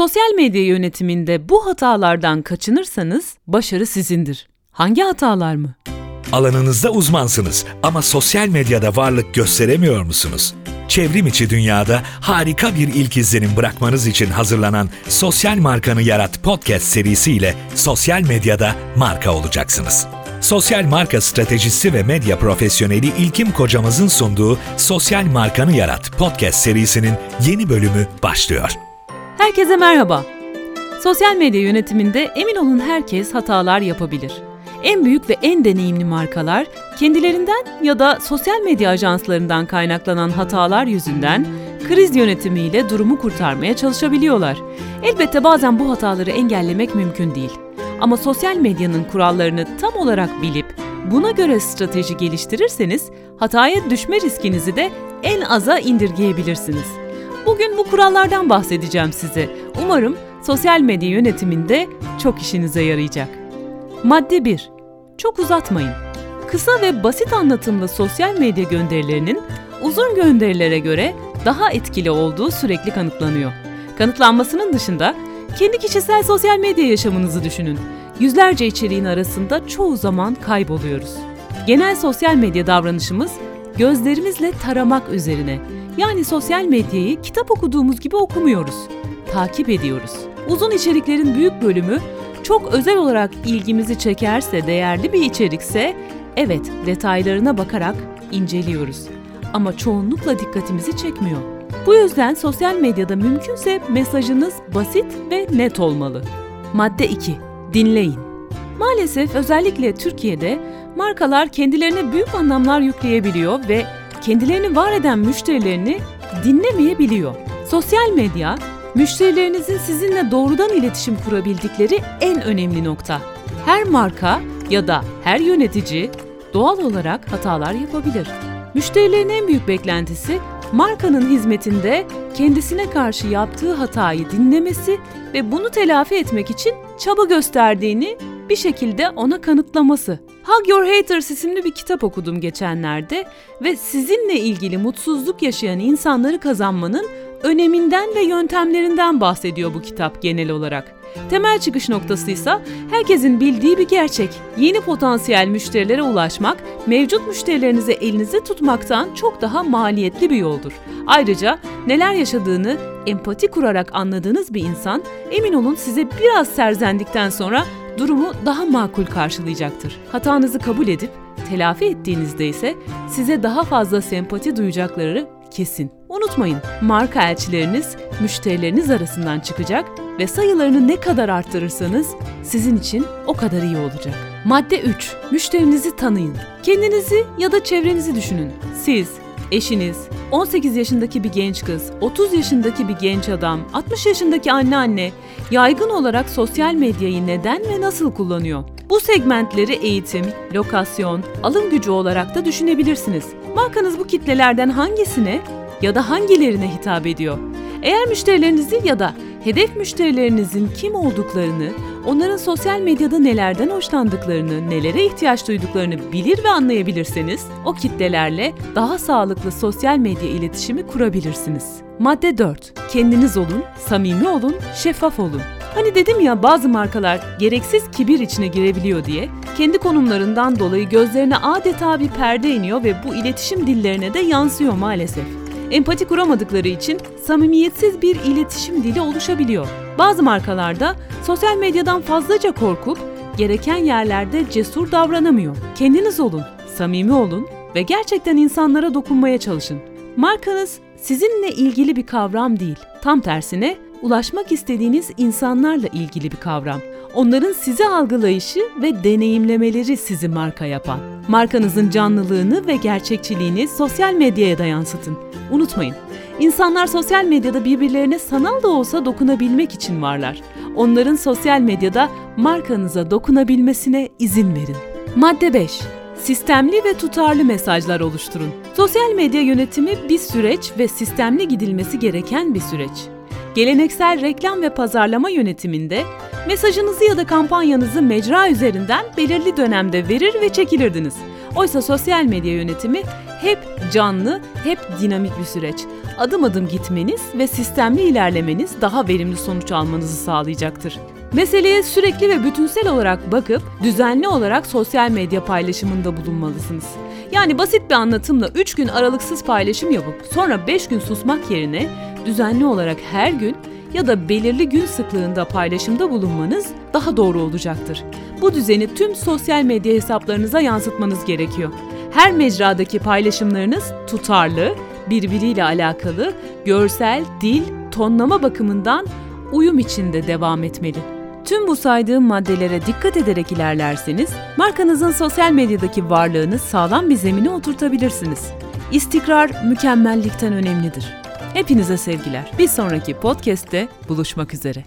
Sosyal medya yönetiminde bu hatalardan kaçınırsanız başarı sizindir. Hangi hatalar mı? Alanınızda uzmansınız ama sosyal medyada varlık gösteremiyor musunuz? Çevrim içi dünyada harika bir ilk izlenim bırakmanız için hazırlanan Sosyal Markanı Yarat podcast serisiyle sosyal medyada marka olacaksınız. Sosyal marka stratejisi ve medya profesyoneli İlkim Kocamızın sunduğu Sosyal Markanı Yarat podcast serisinin yeni bölümü başlıyor. Herkese merhaba. Sosyal medya yönetiminde emin olun herkes hatalar yapabilir. En büyük ve en deneyimli markalar kendilerinden ya da sosyal medya ajanslarından kaynaklanan hatalar yüzünden kriz yönetimiyle durumu kurtarmaya çalışabiliyorlar. Elbette bazen bu hataları engellemek mümkün değil. Ama sosyal medyanın kurallarını tam olarak bilip buna göre strateji geliştirirseniz hataya düşme riskinizi de en aza indirgeyebilirsiniz. Bugün bu kurallardan bahsedeceğim size. Umarım sosyal medya yönetiminde çok işinize yarayacak. Madde 1. Çok uzatmayın. Kısa ve basit anlatımlı sosyal medya gönderilerinin uzun gönderilere göre daha etkili olduğu sürekli kanıtlanıyor. Kanıtlanmasının dışında kendi kişisel sosyal medya yaşamınızı düşünün. Yüzlerce içeriğin arasında çoğu zaman kayboluyoruz. Genel sosyal medya davranışımız gözlerimizle taramak üzerine. Yani sosyal medyayı kitap okuduğumuz gibi okumuyoruz. Takip ediyoruz. Uzun içeriklerin büyük bölümü çok özel olarak ilgimizi çekerse, değerli bir içerikse evet detaylarına bakarak inceliyoruz. Ama çoğunlukla dikkatimizi çekmiyor. Bu yüzden sosyal medyada mümkünse mesajınız basit ve net olmalı. Madde 2. Dinleyin. Maalesef özellikle Türkiye'de markalar kendilerine büyük anlamlar yükleyebiliyor ve kendilerini var eden müşterilerini dinlemeyebiliyor. Sosyal medya, müşterilerinizin sizinle doğrudan iletişim kurabildikleri en önemli nokta. Her marka ya da her yönetici doğal olarak hatalar yapabilir. Müşterilerin en büyük beklentisi markanın hizmetinde kendisine karşı yaptığı hatayı dinlemesi ve bunu telafi etmek için çaba gösterdiğini bir şekilde ona kanıtlaması. Hug Your Haters isimli bir kitap okudum geçenlerde ve sizinle ilgili mutsuzluk yaşayan insanları kazanmanın öneminden ve yöntemlerinden bahsediyor bu kitap genel olarak. Temel çıkış noktası ise herkesin bildiği bir gerçek. Yeni potansiyel müşterilere ulaşmak, mevcut müşterilerinizi elinizde tutmaktan çok daha maliyetli bir yoldur. Ayrıca neler yaşadığını empati kurarak anladığınız bir insan, emin olun size biraz serzendikten sonra durumu daha makul karşılayacaktır. Hatanızı kabul edip telafi ettiğinizde ise size daha fazla sempati duyacakları kesin. Unutmayın, marka elçileriniz müşterileriniz arasından çıkacak ve sayılarını ne kadar arttırırsanız sizin için o kadar iyi olacak. Madde 3. Müşterinizi tanıyın. Kendinizi ya da çevrenizi düşünün. Siz, eşiniz, 18 yaşındaki bir genç kız, 30 yaşındaki bir genç adam, 60 yaşındaki anneanne yaygın olarak sosyal medyayı neden ve nasıl kullanıyor? Bu segmentleri eğitim, lokasyon, alım gücü olarak da düşünebilirsiniz. Markanız bu kitlelerden hangisine ya da hangilerine hitap ediyor? Eğer müşterilerinizi ya da hedef müşterilerinizin kim olduklarını, onların sosyal medyada nelerden hoşlandıklarını, nelere ihtiyaç duyduklarını bilir ve anlayabilirseniz, o kitlelerle daha sağlıklı sosyal medya iletişimi kurabilirsiniz. Madde 4. Kendiniz olun, samimi olun, şeffaf olun. Hani dedim ya bazı markalar gereksiz kibir içine girebiliyor diye, kendi konumlarından dolayı gözlerine adeta bir perde iniyor ve bu iletişim dillerine de yansıyor maalesef. Empati kuramadıkları için samimiyetsiz bir iletişim dili oluşabiliyor. Bazı markalarda sosyal medyadan fazlaca korkup gereken yerlerde cesur davranamıyor. Kendiniz olun, samimi olun ve gerçekten insanlara dokunmaya çalışın. Markanız sizinle ilgili bir kavram değil. Tam tersine ulaşmak istediğiniz insanlarla ilgili bir kavram. Onların sizi algılayışı ve deneyimlemeleri sizi marka yapan. Markanızın canlılığını ve gerçekçiliğini sosyal medyaya da yansıtın. Unutmayın, insanlar sosyal medyada birbirlerine sanal da olsa dokunabilmek için varlar. Onların sosyal medyada markanıza dokunabilmesine izin verin. Madde 5. Sistemli ve tutarlı mesajlar oluşturun. Sosyal medya yönetimi bir süreç ve sistemli gidilmesi gereken bir süreç. Geleneksel reklam ve pazarlama yönetiminde mesajınızı ya da kampanyanızı mecra üzerinden belirli dönemde verir ve çekilirdiniz. Oysa sosyal medya yönetimi hep canlı, hep dinamik bir süreç. adım adım gitmeniz ve sistemli ilerlemeniz daha verimli sonuç almanızı sağlayacaktır. Meseleye sürekli ve bütünsel olarak bakıp düzenli olarak sosyal medya paylaşımında bulunmalısınız. Yani basit bir anlatımla 3 gün aralıksız paylaşım yapıp sonra 5 gün susmak yerine düzenli olarak her gün ya da belirli gün sıklığında paylaşımda bulunmanız daha doğru olacaktır. Bu düzeni tüm sosyal medya hesaplarınıza yansıtmanız gerekiyor. Her mecradaki paylaşımlarınız tutarlı, birbiriyle alakalı, görsel, dil, tonlama bakımından uyum içinde devam etmeli. Tüm bu saydığım maddelere dikkat ederek ilerlerseniz, markanızın sosyal medyadaki varlığını sağlam bir zemine oturtabilirsiniz. İstikrar mükemmellikten önemlidir. Hepinize sevgiler. Bir sonraki podcast'te buluşmak üzere.